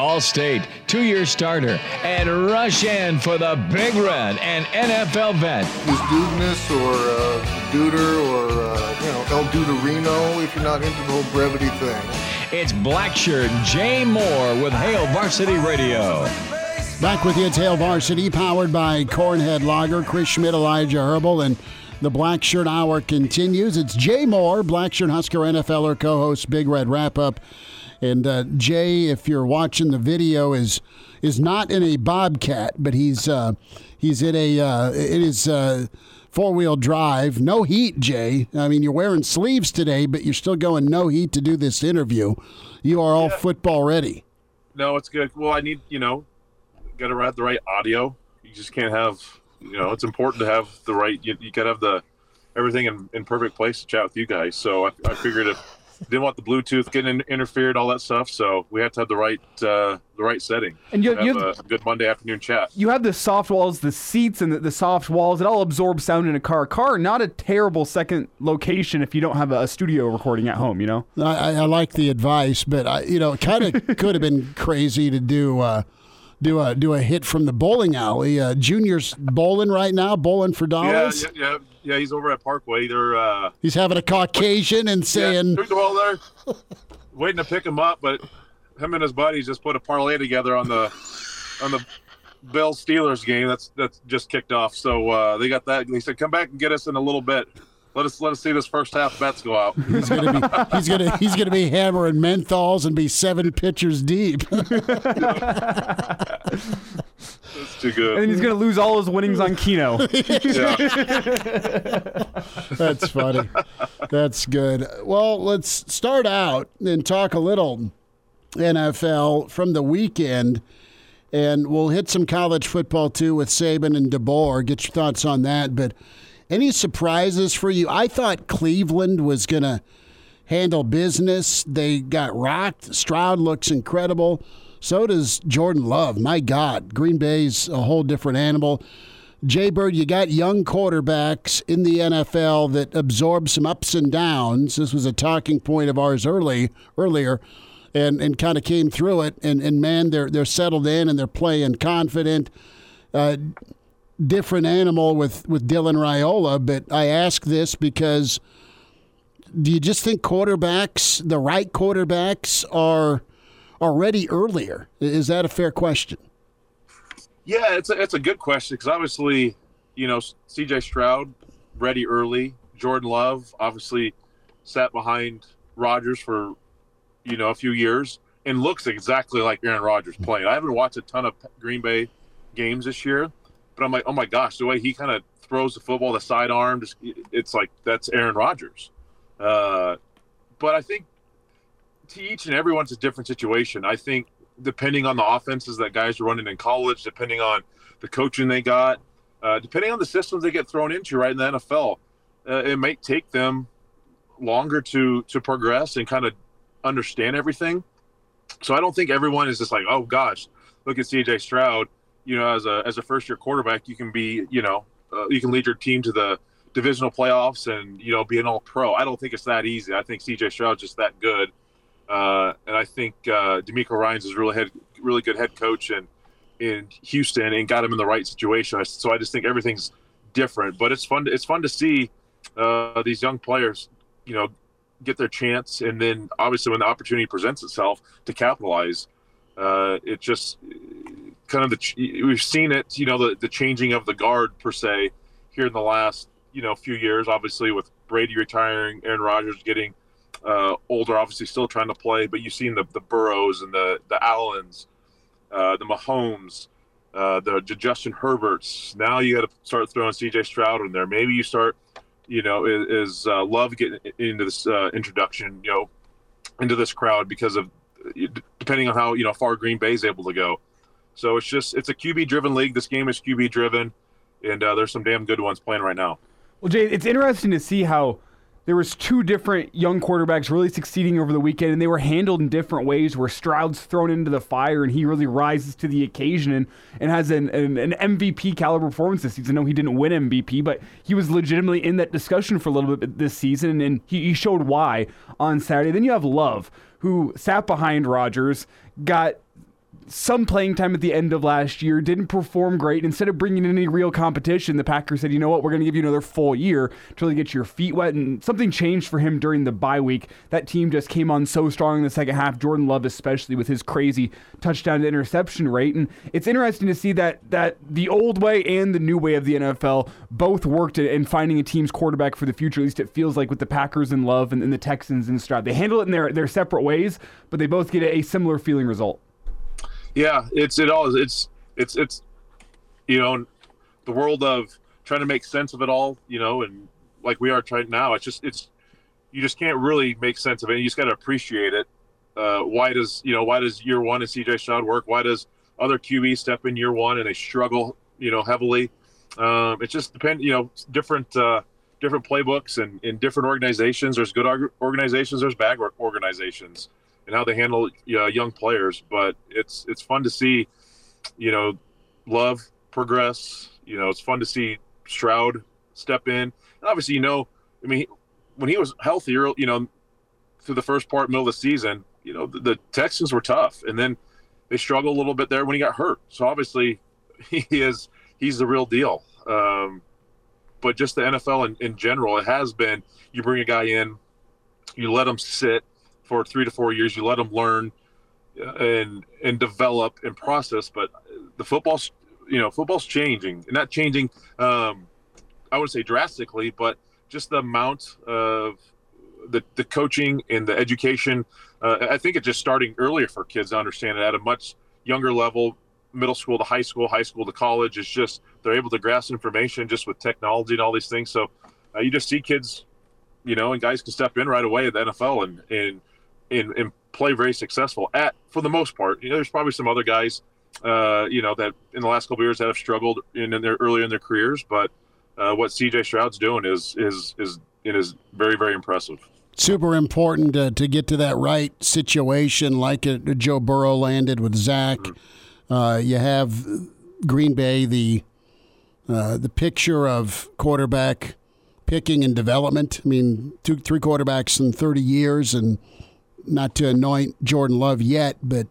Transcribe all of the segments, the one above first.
Allstate, two year starter, and rush in for the Big Red and NFL vet. Is Dudeness or uh, Duder or, uh, you know, El Duderino if you're not into the whole brevity thing. It's Blackshirt Jay Moore with Hail Varsity Radio. Back with you, it's Hail Varsity, powered by Cornhead Lager, Chris Schmidt, Elijah Herbal, and the Black Shirt Hour continues. It's Jay Moore, Black Shirt Husker NFLer, co-host Big Red Wrap Up. And uh, Jay, if you're watching the video, is is not in a Bobcat, but he's uh, he's in a uh, it is uh, four wheel drive. No heat, Jay. I mean, you're wearing sleeves today, but you're still going no heat to do this interview. You are all Yeah. football ready. No, it's good. Well, I need you know, got to have the right audio. You just can't have you know. It's important to have the right. You, you got to have the everything in, in perfect place to chat with you guys. So I, I figured if didn't want the Bluetooth getting interfered, all that stuff. So we have to have the right uh, the right setting. And you- to you have have- a good Monday afternoon chat. You have the soft walls, the seats, and the, the soft walls. It all absorbs sound in a car. Car, not a terrible second location if you don't have a, a studio recording at home. You know. I, I I like the advice, but I, you know, it kind of could have been crazy to do uh, do a do a hit from the bowling alley. Uh, Junior's bowling right now, bowling for dollars. yeah, yeah, yeah. Yeah, he's over at Parkway. They're uh, He's having a Caucasian and saying, yeah, the there, waiting to pick him up, but him and his buddies just put a parlay together on the on the Bill Steelers game. That's that's just kicked off. So uh, they got that. They said, "Come back and get us in a little bit. Let us let us see this first half bets go out." he's gonna be he's gonna he's gonna be hammering menthols and be seven pitchers deep. That's too good. And he's gonna lose all his winnings on Keno. Yeah. That's funny. That's good. Well, let's start out and talk a little NFL from the weekend, and we'll hit some college football too with Saban and DeBoer. Get your thoughts on that. But any surprises for you? I thought Cleveland was going to handle business. They got rocked. Stroud looks incredible. So does Jordan Love. My God, Green Bay's a whole different animal. Jay Bird, you got young quarterbacks in the NFL that absorb some ups and downs. This was a talking point of ours early earlier, and, and kind of came through it. And, and man, they're they're settled in and they're playing confident. Uh, different animal with with Dylan Raiola, but I ask this because do you just think quarterbacks, the right quarterbacks, are already earlier? Is that a fair question? Yeah, it's a, it's a good question because obviously, you know, C.J. Stroud ready early. Jordan Love obviously sat behind Rodgers for you know a few years and looks exactly like Aaron Rodgers playing. I haven't watched a ton of Green Bay games this year, but I'm like, oh my gosh, the way he kind of throws the football, the sidearm, just it's like that's Aaron Rodgers. Uh, but I think to each and everyone's a different situation. I think depending on the offenses that guys are running in college, depending on the coaching they got, uh, depending on the systems they get thrown into right in the NFL, uh, it may take them longer to to progress and kind of understand everything. So I don't think everyone is just like, oh gosh, look at CJ Stroud. You know, as a as a first year quarterback, you can be, you know, uh, you can lead your team to the divisional playoffs and you know be an all pro. I don't think it's that easy. I think CJ Stroud's just that good. Uh, and I think uh, DeMeco Ryans is really head, really good head coach in in Houston and got him in the right situation. So I just think everything's different, but it's fun. To, it's fun to see uh, these young players, you know, get their chance, and then obviously when the opportunity presents itself to capitalize, uh, it just kind of the we've seen it. You know, the the changing of the guard per se here in the last you know few years. Obviously with Brady retiring, Aaron Rodgers getting uh, older, obviously still trying to play, but you've seen the the Burrows and the the Allens, uh, the Mahomes, uh, the, the Justin Herberts. Now you got to start throwing C.J. Stroud in there. Maybe you start, you know, is, is uh, Love getting into this uh, introduction, you know, into this crowd because of depending on how you know far Green Bay is able to go. So it's just it's a QB driven league. This game is QB driven, and uh, there's some damn good ones playing right now. Well, Jay, it's interesting to see how there was two different young quarterbacks really succeeding over the weekend, and they were handled in different ways. Where Stroud's thrown into the fire, and he really rises to the occasion and, and has an, an, an MVP caliber performance this season. No, he didn't win MVP, but he was legitimately in that discussion for a little bit this season, and he, he showed why on Saturday. Then you have Love, who sat behind Rodgers, got some playing time at the end of last year, didn't perform great. Instead of bringing in any real competition, the Packers said, you know what, we're going to give you another full year to really get your feet wet. And something changed for him during the bye week. That team just came on so strong in the second half. Jordan Love, especially with his crazy touchdown to interception rate. And it's interesting to see that that the old way and the new way of the NFL both worked in finding a team's quarterback for the future. At least it feels like with the Packers and Love and, and the Texans and Stroud. They handle it in their, their separate ways, but they both get a similar feeling result. Yeah, it's it all. It's it's it's you know the world of trying to make sense of it all. You know, and like we are trying now, it's just it's you just can't really make sense of it. You just got to appreciate it. Uh, why does you know why does year one and CJ Stroud work? Why does other QB step in year one and they struggle you know heavily? Um, it just depends. You know, different uh, different playbooks and in different organizations. There's good organizations. There's bad organizations and how they handle uh, young players. But it's it's fun to see, you know, Love progress. You know, it's fun to see Stroud step in. And obviously, you know, I mean, when he was healthier, you know, through the first part, middle of the season, you know, the, the Texans were tough, and then they struggled a little bit there when he got hurt. So obviously, he is he's the real deal. Um, but just the NFL in, in general, it has been you bring a guy in, you let him sit, for three to four years. You let them learn uh, and and develop and process. But the football's you know football's changing, not changing. Um, I would say drastically, but just the amount of the the coaching and the education. Uh, I think it's just starting earlier for kids to understand it at a much younger level. Middle school to high school, high school to college. It's just they're able to grasp information just with technology and all these things. So uh, you just see kids, you know, and guys can step in right away at the NFL and and and, and play very successful at for the most part. You know, there's probably some other guys, uh, you know, that in the last couple years that have struggled in, in their earlier in their careers, but uh, what CJ Stroud's doing is is is it is very very impressive. Super important to, to get to that right situation, like a, Joe Burrow landed with Zach. Mm-hmm. Uh, you have Green Bay, the uh, the picture of quarterback picking and development. I mean, two, three quarterbacks in 30 years, and not to anoint Jordan Love yet, but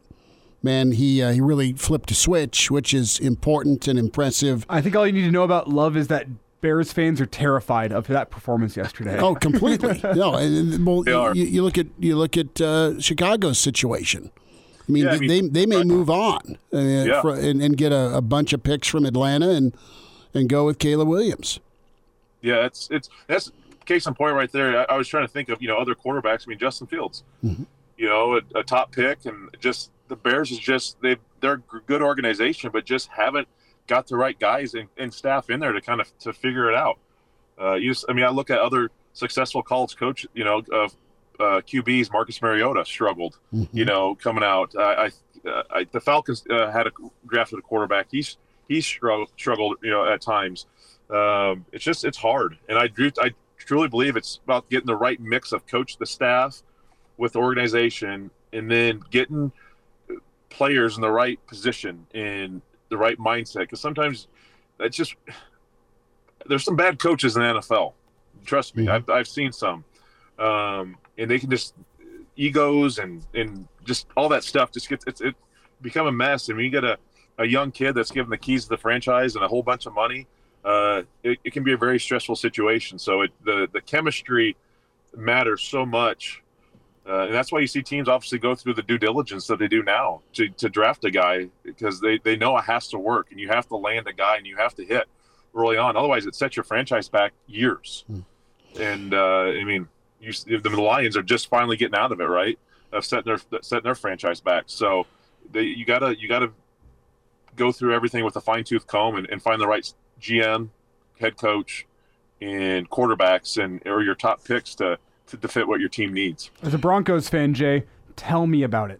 man, he uh, he really flipped a switch, which is important and impressive. I think all you need to know about Love is that Bears fans are terrified of that performance yesterday. Oh, completely. no, and, well, you, you, look at you look at uh, Chicago's situation. I mean, yeah, I mean they they may right. move on uh, yeah. for, and, and, get a, a, bunch of picks from Atlanta and and go with Caleb Williams. Yeah, it's it's that's case in point right there. I, I, was trying to think of you know other quarterbacks. I mean Justin Fields, mm-hmm. you know a, a, top pick, and just the Bears is just they they're a good organization, but just haven't got the right guys and, and staff in there to kind of to figure it out. Uh, you just, I mean I look at other successful college coach, you know, of uh, QBs. Marcus Mariota struggled, mm-hmm. you know, coming out. I, I, uh, I the Falcons uh, had a drafted a quarterback. He's he's struggled, struggled, you know, at times. Um, it's just it's hard, and I drew I truly believe it's about getting the right mix of coach the staff with the organization and then getting players in the right position and the right mindset because sometimes that's just there's some bad coaches in the NFL. Trust me, mm-hmm. I've, I've seen some, um, and they can just egos and and just all that stuff just gets it's it become a mess. And mean, you get a, a young kid that's given the keys to the franchise and a whole bunch of money, uh, it, it, can be a very stressful situation. So it, the the chemistry matters so much, uh, and that's why you see teams obviously go through the due diligence that they do now to, to draft a guy because they, they know it has to work, and you have to land a guy and you have to hit early on. Otherwise, it sets your franchise back years. Hmm. And uh, I mean, you, the Lions are just finally getting out of it, right? Of setting their setting their franchise back. So they, you gotta you gotta go through everything with a fine tooth comb and, and find the right GM, head coach, and quarterbacks, and or your top picks to to, to fit what your team needs. As a Broncos fan, Jay, Tell me about it.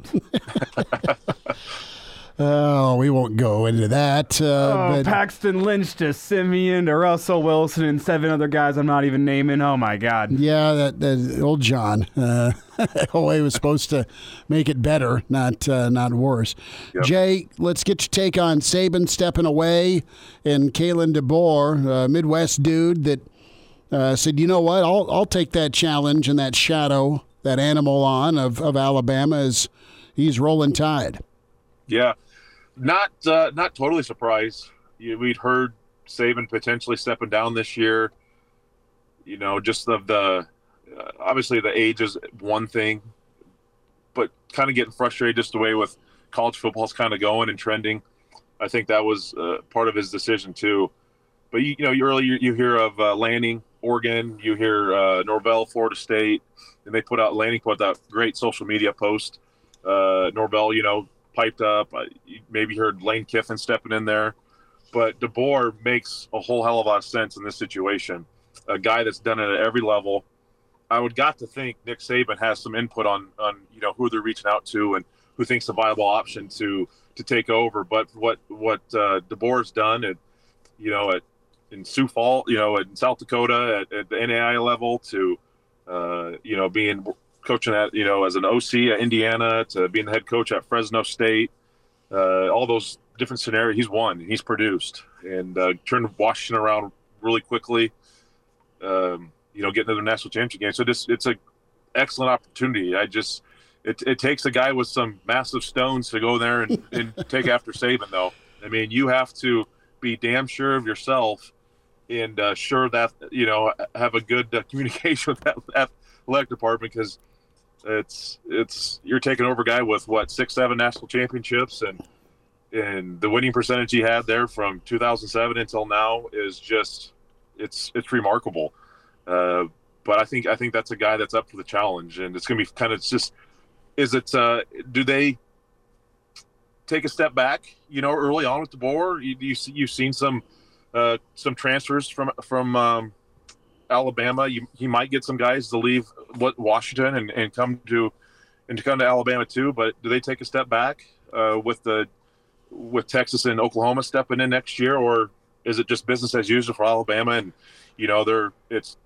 Oh, we won't go into that. Uh, Oh, but Paxton Lynch to Siemian to Russell Wilson and seven other guys I'm not even naming. Oh my God. yeah, that, that old John. Uh, Elway was supposed to make it better, not uh, not worse. Jay, let's get your take on Saban stepping away and Kalen DeBoer, uh, Midwest dude that uh, said, you know what, I'll I'll take that challenge and that shadow, that animal on of, of Alabama as he's rolling tide. Yeah, not uh, not totally surprised. You, we'd heard Saban potentially stepping down this year. You know, just of the uh, obviously the age is one thing, but kind of getting frustrated just the way with college football's kind of going and trending. I think that was uh, part of his decision too. But you, you know, you earlier you hear of uh, Lanning, Oregon. You hear uh, Norvell, Florida State, and they put out Lanning put that great social media post. Uh, Norvell, you know, piped up. You maybe heard Lane Kiffin stepping in there, but DeBoer makes a whole hell of a lot of sense in this situation. A guy that's done it at every level. I would got to think Nick Saban has some input on on you know who they're reaching out to and who thinks a viable option to to take over. But what what uh, DeBoer's done at you know at in Sioux Falls, you know, in South Dakota at, at the NAI level to uh, you know being coaching at you know as an OC at Indiana to being the head coach at Fresno State, uh, all those different scenarios. He's won. He's produced and uh, turned Washington around really quickly. Um, you know, getting to the national championship game. So this it's a excellent opportunity. I just it, it takes a guy with some massive stones to go there and, and take after Saban though. I mean, you have to be damn sure of yourself and uh, sure that you know have a good uh, communication with that athletic department because it's it's you're taking over guy with what six seven national championships and and the winning percentage he had there from 2007 until now is just it's it's remarkable. Uh, but I think I think that's a guy that's up for the challenge, and it's going to be kind of just is it uh, do they take a step back? You know, early on with DeBoer, you, you you've seen some uh, some transfers from from um, Alabama. You, he might get some guys to leave what Washington and, and come to and to come to Alabama too. But do they take a step back uh, with the with Texas and Oklahoma stepping in next year, or is it just business as usual for Alabama? And you know, they're it's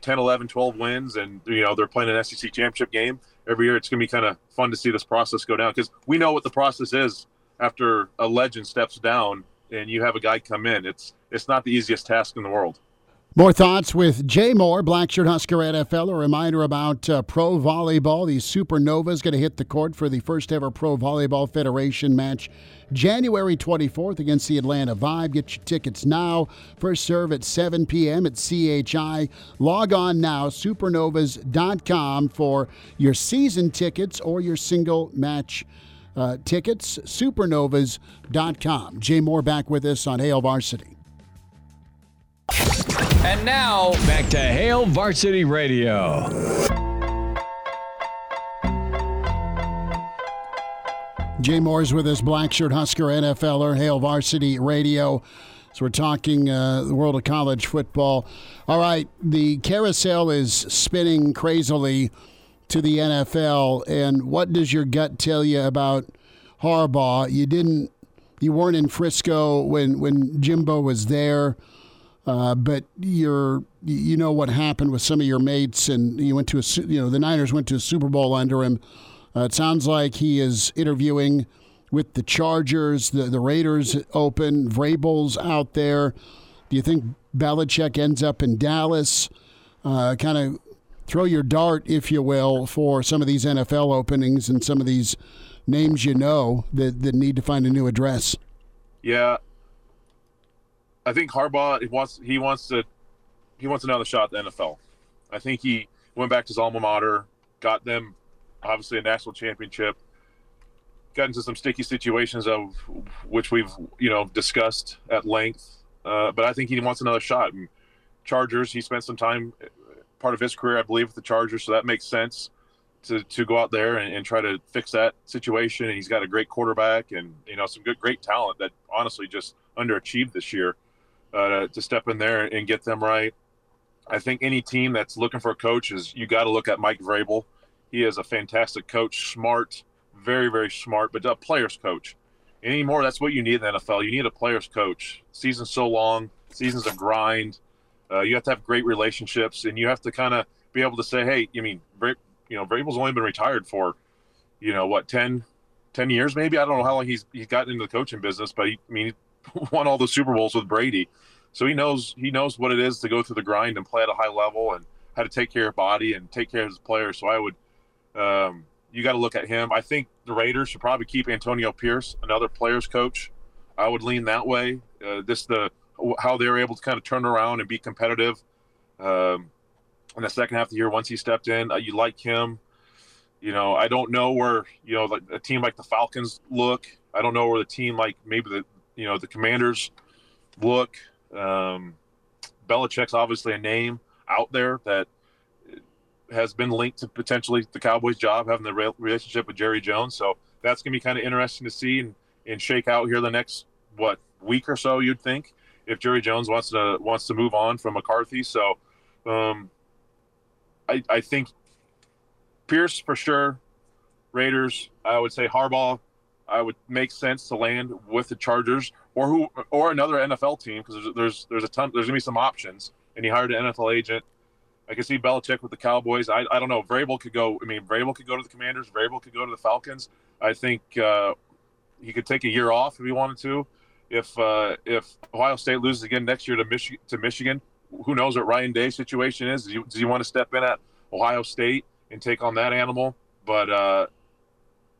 10, 11, 12 wins, and you know they're playing an SEC championship game every year. It's going to be kind of fun to see this process go down because we know what the process is after a legend steps down and you have a guy come in. It's it's not the easiest task in the world. More thoughts with Jay Moore, Blackshirt Husker at NFL. A reminder about uh, pro volleyball. The Supernovas going to hit the court for the first ever Pro Volleyball Federation match January 24th against the Atlanta Vibe. Get your tickets now. First serve at 7 p.m. at CHI. Log on now, supernovas.com for your season tickets or your single match uh, tickets. Supernovas.com. Jay Moore back with us on Hail Varsity. And now, back to Hail Varsity Radio. Jay Moore's with us, Blackshirt Husker NFLer, Hail Varsity Radio. So we're talking uh, the world of college football. All right, the carousel is spinning crazily to the NFL. And what does your gut tell you about Harbaugh? You didn't, you weren't in Frisco when when Jimbo was there. Uh, but you're you know what happened with some of your mates, and you went to a you know the Niners went to a Super Bowl under him. Uh, it sounds like he is interviewing with the Chargers, the the Raiders open, Vrabel's out there. Do you think Belichick ends up in Dallas? Uh, kind of throw your dart, if you will, for some of these NFL openings and some of these names you know that, that need to find a new address. Yeah, I think Harbaugh he wants he wants to he wants another shot at the NFL. I think he went back to his alma mater, got them obviously a national championship, got into some sticky situations of which we've you know discussed at length. Uh, but I think he wants another shot. And Chargers, he spent some time, part of his career, I believe, with the Chargers, so that makes sense to to go out there and, and try to fix that situation. And he's got a great quarterback and you know some good great talent that honestly just underachieved this year uh, to step in there and get them right. I think any team that's looking for a coach is you got to look at Mike Vrabel. he is a fantastic coach, smart, very very smart, but a players coach. Anymore, that's what you need in the NFL. You need a players coach. Season's so long, season's a grind. Uh, you have to have great relationships, and you have to kind of be able to say, "Hey, you mean, you know, Vrabel's only been retired for, you know, what 10, 10 years maybe. I don't know how long he's he's gotten into the coaching business, but he, I mean, won all the Super Bowls with Brady, so he knows he knows what it is to go through the grind and play at a high level and how to take care of body and take care of his players. So I would, um, you got to look at him. I think the Raiders should probably keep Antonio Pierce, another players coach. I would lean that way. Uh, this the how they were able to kind of turn around and be competitive um, in the second half of the year once he stepped in. Uh, you like him. You know, I don't know where you know like a team like the Falcons look. I don't know where the team like maybe the you know the Commanders look. Um, Belichick's obviously a name out there that has been linked to potentially the Cowboys' job having the relationship with Jerry Jones. So that's going to be kind of interesting to see and, and shake out here the next what week or so. You'd think if Jerry Jones wants to wants to move on from McCarthy. So um, I, I think Pierce for sure. Raiders, I would say Harbaugh. I would make sense to land with the Chargers or who or another NFL team because there's, there's there's a ton there's gonna be some options. And he hired an NFL agent. I can see Belichick with the Cowboys. I, I don't know. Vrabel could go. I mean, Vrabel could go to the Commanders. Vrabel could go to the Falcons. I think uh, he could take a year off if he wanted to. If uh, if Ohio State loses again next year to to Michigan, who knows what Ryan Day's situation is? Does he, does he want to step in at Ohio State and take on that animal? But uh,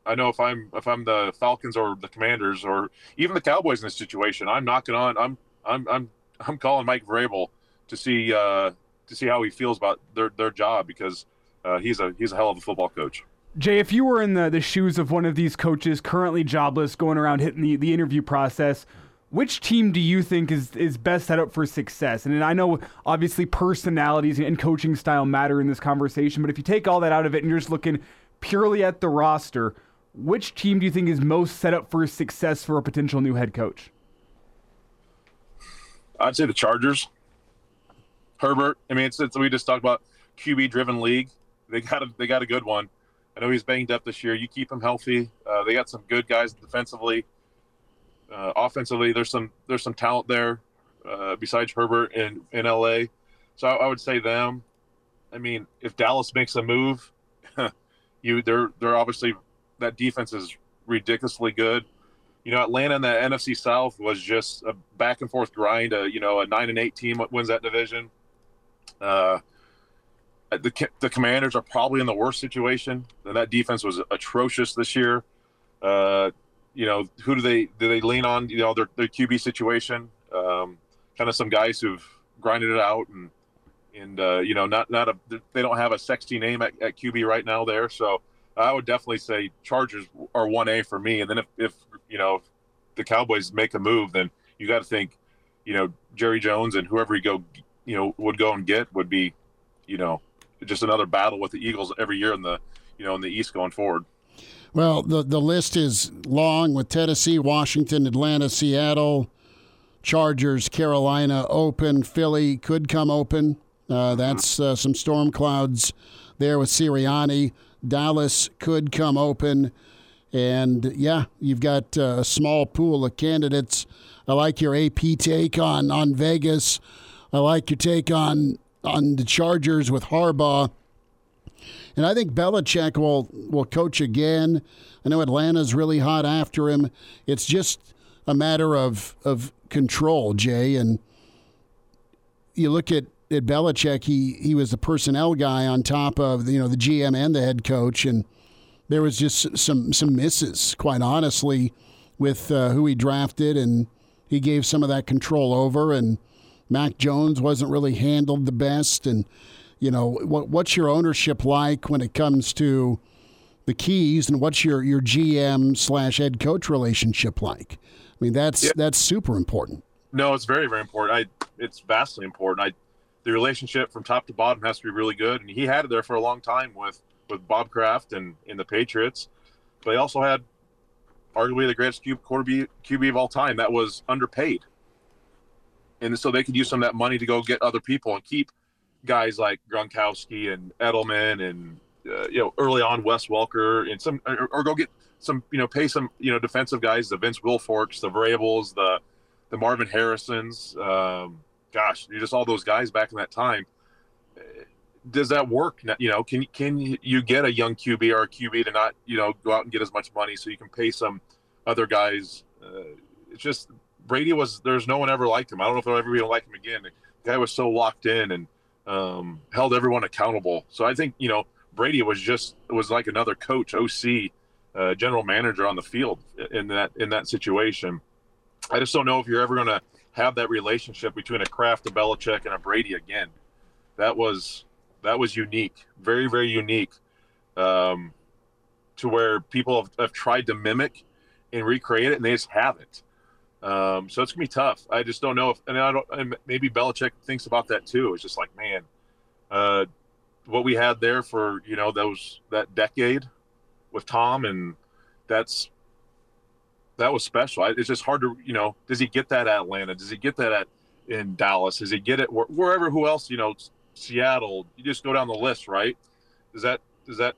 I know if I'm if I'm the Falcons or the Commanders or even the Cowboys in this situation, I'm knocking on. I'm I'm I'm I'm calling Mike Vrabel to see uh, to see how he feels about their their job because uh, he's a he's a hell of a football coach. Jay, if you were in the, the shoes of one of these coaches currently jobless, going around hitting the, the interview process, which team do you think is, is best set up for success? And I know obviously personalities and coaching style matter in this conversation, but if you take all that out of it and you're just looking purely at the roster, which team do you think is most set up for success for a potential new head coach? I'd say the Chargers. Herbert. I mean, it's, it's we just talked about QB driven league. They got a they got a good one. I know he's banged up this year. You keep him healthy. Uh, they got some good guys defensively. Uh, offensively, there's some there's some talent there uh, besides Herbert in in LA. So I, I, would say them. I mean, if Dallas makes a move, you they're they're obviously that defense is ridiculously good. You know, Atlanta in the NFC South was just a back and forth grind. A, you know, a nine and eight team wins that division. Uh, the the Commanders are probably in the worst situation, and that defense was atrocious this year. Uh, you know, who do they do they lean on? You know, their their QB situation. Um, kind of some guys who've grinded it out, and and uh, you know, not not a they don't have a sexy name at, at QB right now there. So I would definitely say Chargers are one A for me. And then if if you know if the Cowboys make a move, then you got to think, you know, Jerry Jones and whoever you go you know would go and get would be, you know, just another battle with the Eagles every year in the you know in the East going forward. Well, the the list is long with Tennessee, Washington, Atlanta, Seattle, Chargers, Carolina open, Philly could come open. Uh, that's uh, some storm clouds there with Sirianni. Dallas could come open. And yeah, you've got uh, a small pool of candidates. I like your AP take on, on Vegas. I like your take on on the Chargers with Harbaugh. And I think Belichick will will coach again. I know Atlanta's really hot after him. It's just a matter of of control, Jay. And you look at, at Belichick, he he was the personnel guy on top of you know the GM and the head coach, and there was just some some misses, quite honestly, with uh, who he drafted, and he gave some of that control over and Mac Jones wasn't really handled the best. And, you know, what, what's your ownership like when it comes to the keys and what's your, your GM slash head coach relationship like? I mean, that's, yeah. that's super important. No, it's very, very important. I, it's vastly important. I, the relationship from top to bottom has to be really good. And he had it there for a long time with, with Bob Kraft and in the Patriots, but he also had arguably the greatest QB, QB of all time that was underpaid and so they could use some of that money to go get other people and keep guys like Gronkowski and Edelman and uh, you know, early on Wes Welker and some, or, or, go get some, you know, pay some, you know, defensive guys, the Vince Wilforks, the Vrables, the, the Marvin Harrisons. Um, gosh, you just all those guys back in that time. Does that work? You know, can can you get a young QB or a QB to not, you know, go out and get as much money so you can pay some other guys? Uh, it's just Brady was. There's no one ever liked him. I don't know if there'll ever be like him again. The guy was so locked in and um, held everyone accountable. So I think you know Brady was just was like another coach, OC, uh, general manager on the field in that in that situation. I just don't know if you're ever going to have that relationship between a Kraft, a Belichick, and a Brady again. That was that was unique, very very unique, um, to where people have, have tried to mimic and recreate it, and they just haven't. Um, so it's gonna be tough. I just don't know if, and I don't. And maybe Belichick thinks about that too. It's just like, man, uh, what we had there for you know those that decade with Tom, and that's that was special. It's just hard to you know. Does he get that at Atlanta? Does he get that at in Dallas? Does he get it wherever? Who else? You know, Seattle. You just go down the list, right? Does that does that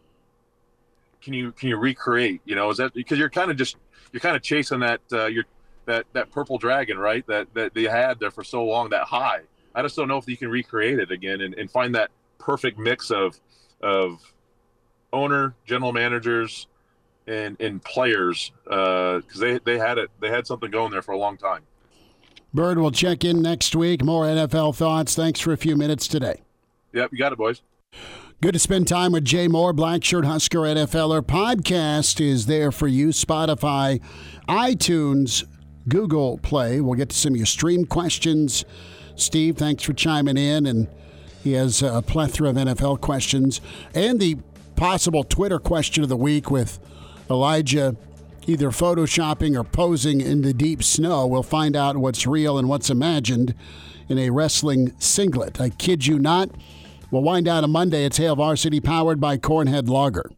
can you can you recreate? You know, is that because you're kind of just you're kind of chasing that uh, you're that that purple dragon, right? That that they had there for so long, that high. I just don't know if you can recreate it again and, and find that perfect mix of of owner, general managers, and and players because uh, they they had it they had something going there for a long time. Bird will check in next week. More NFL thoughts. Thanks for a few minutes today. Yep, you got it, boys. Good to spend time with Jay Moore, Blackshirt Husker NFLer. Podcast is there for you. Spotify, iTunes, Google Play. We'll get to some of your stream questions. Steve, thanks for chiming in. And he has a plethora of NFL questions and the possible Twitter question of the week with Elijah either photoshopping or posing in the deep snow. We'll find out what's real and what's imagined in a wrestling singlet. I kid you not. We'll wind down on Monday. It's Hail Varsity powered by Cornhead Lager.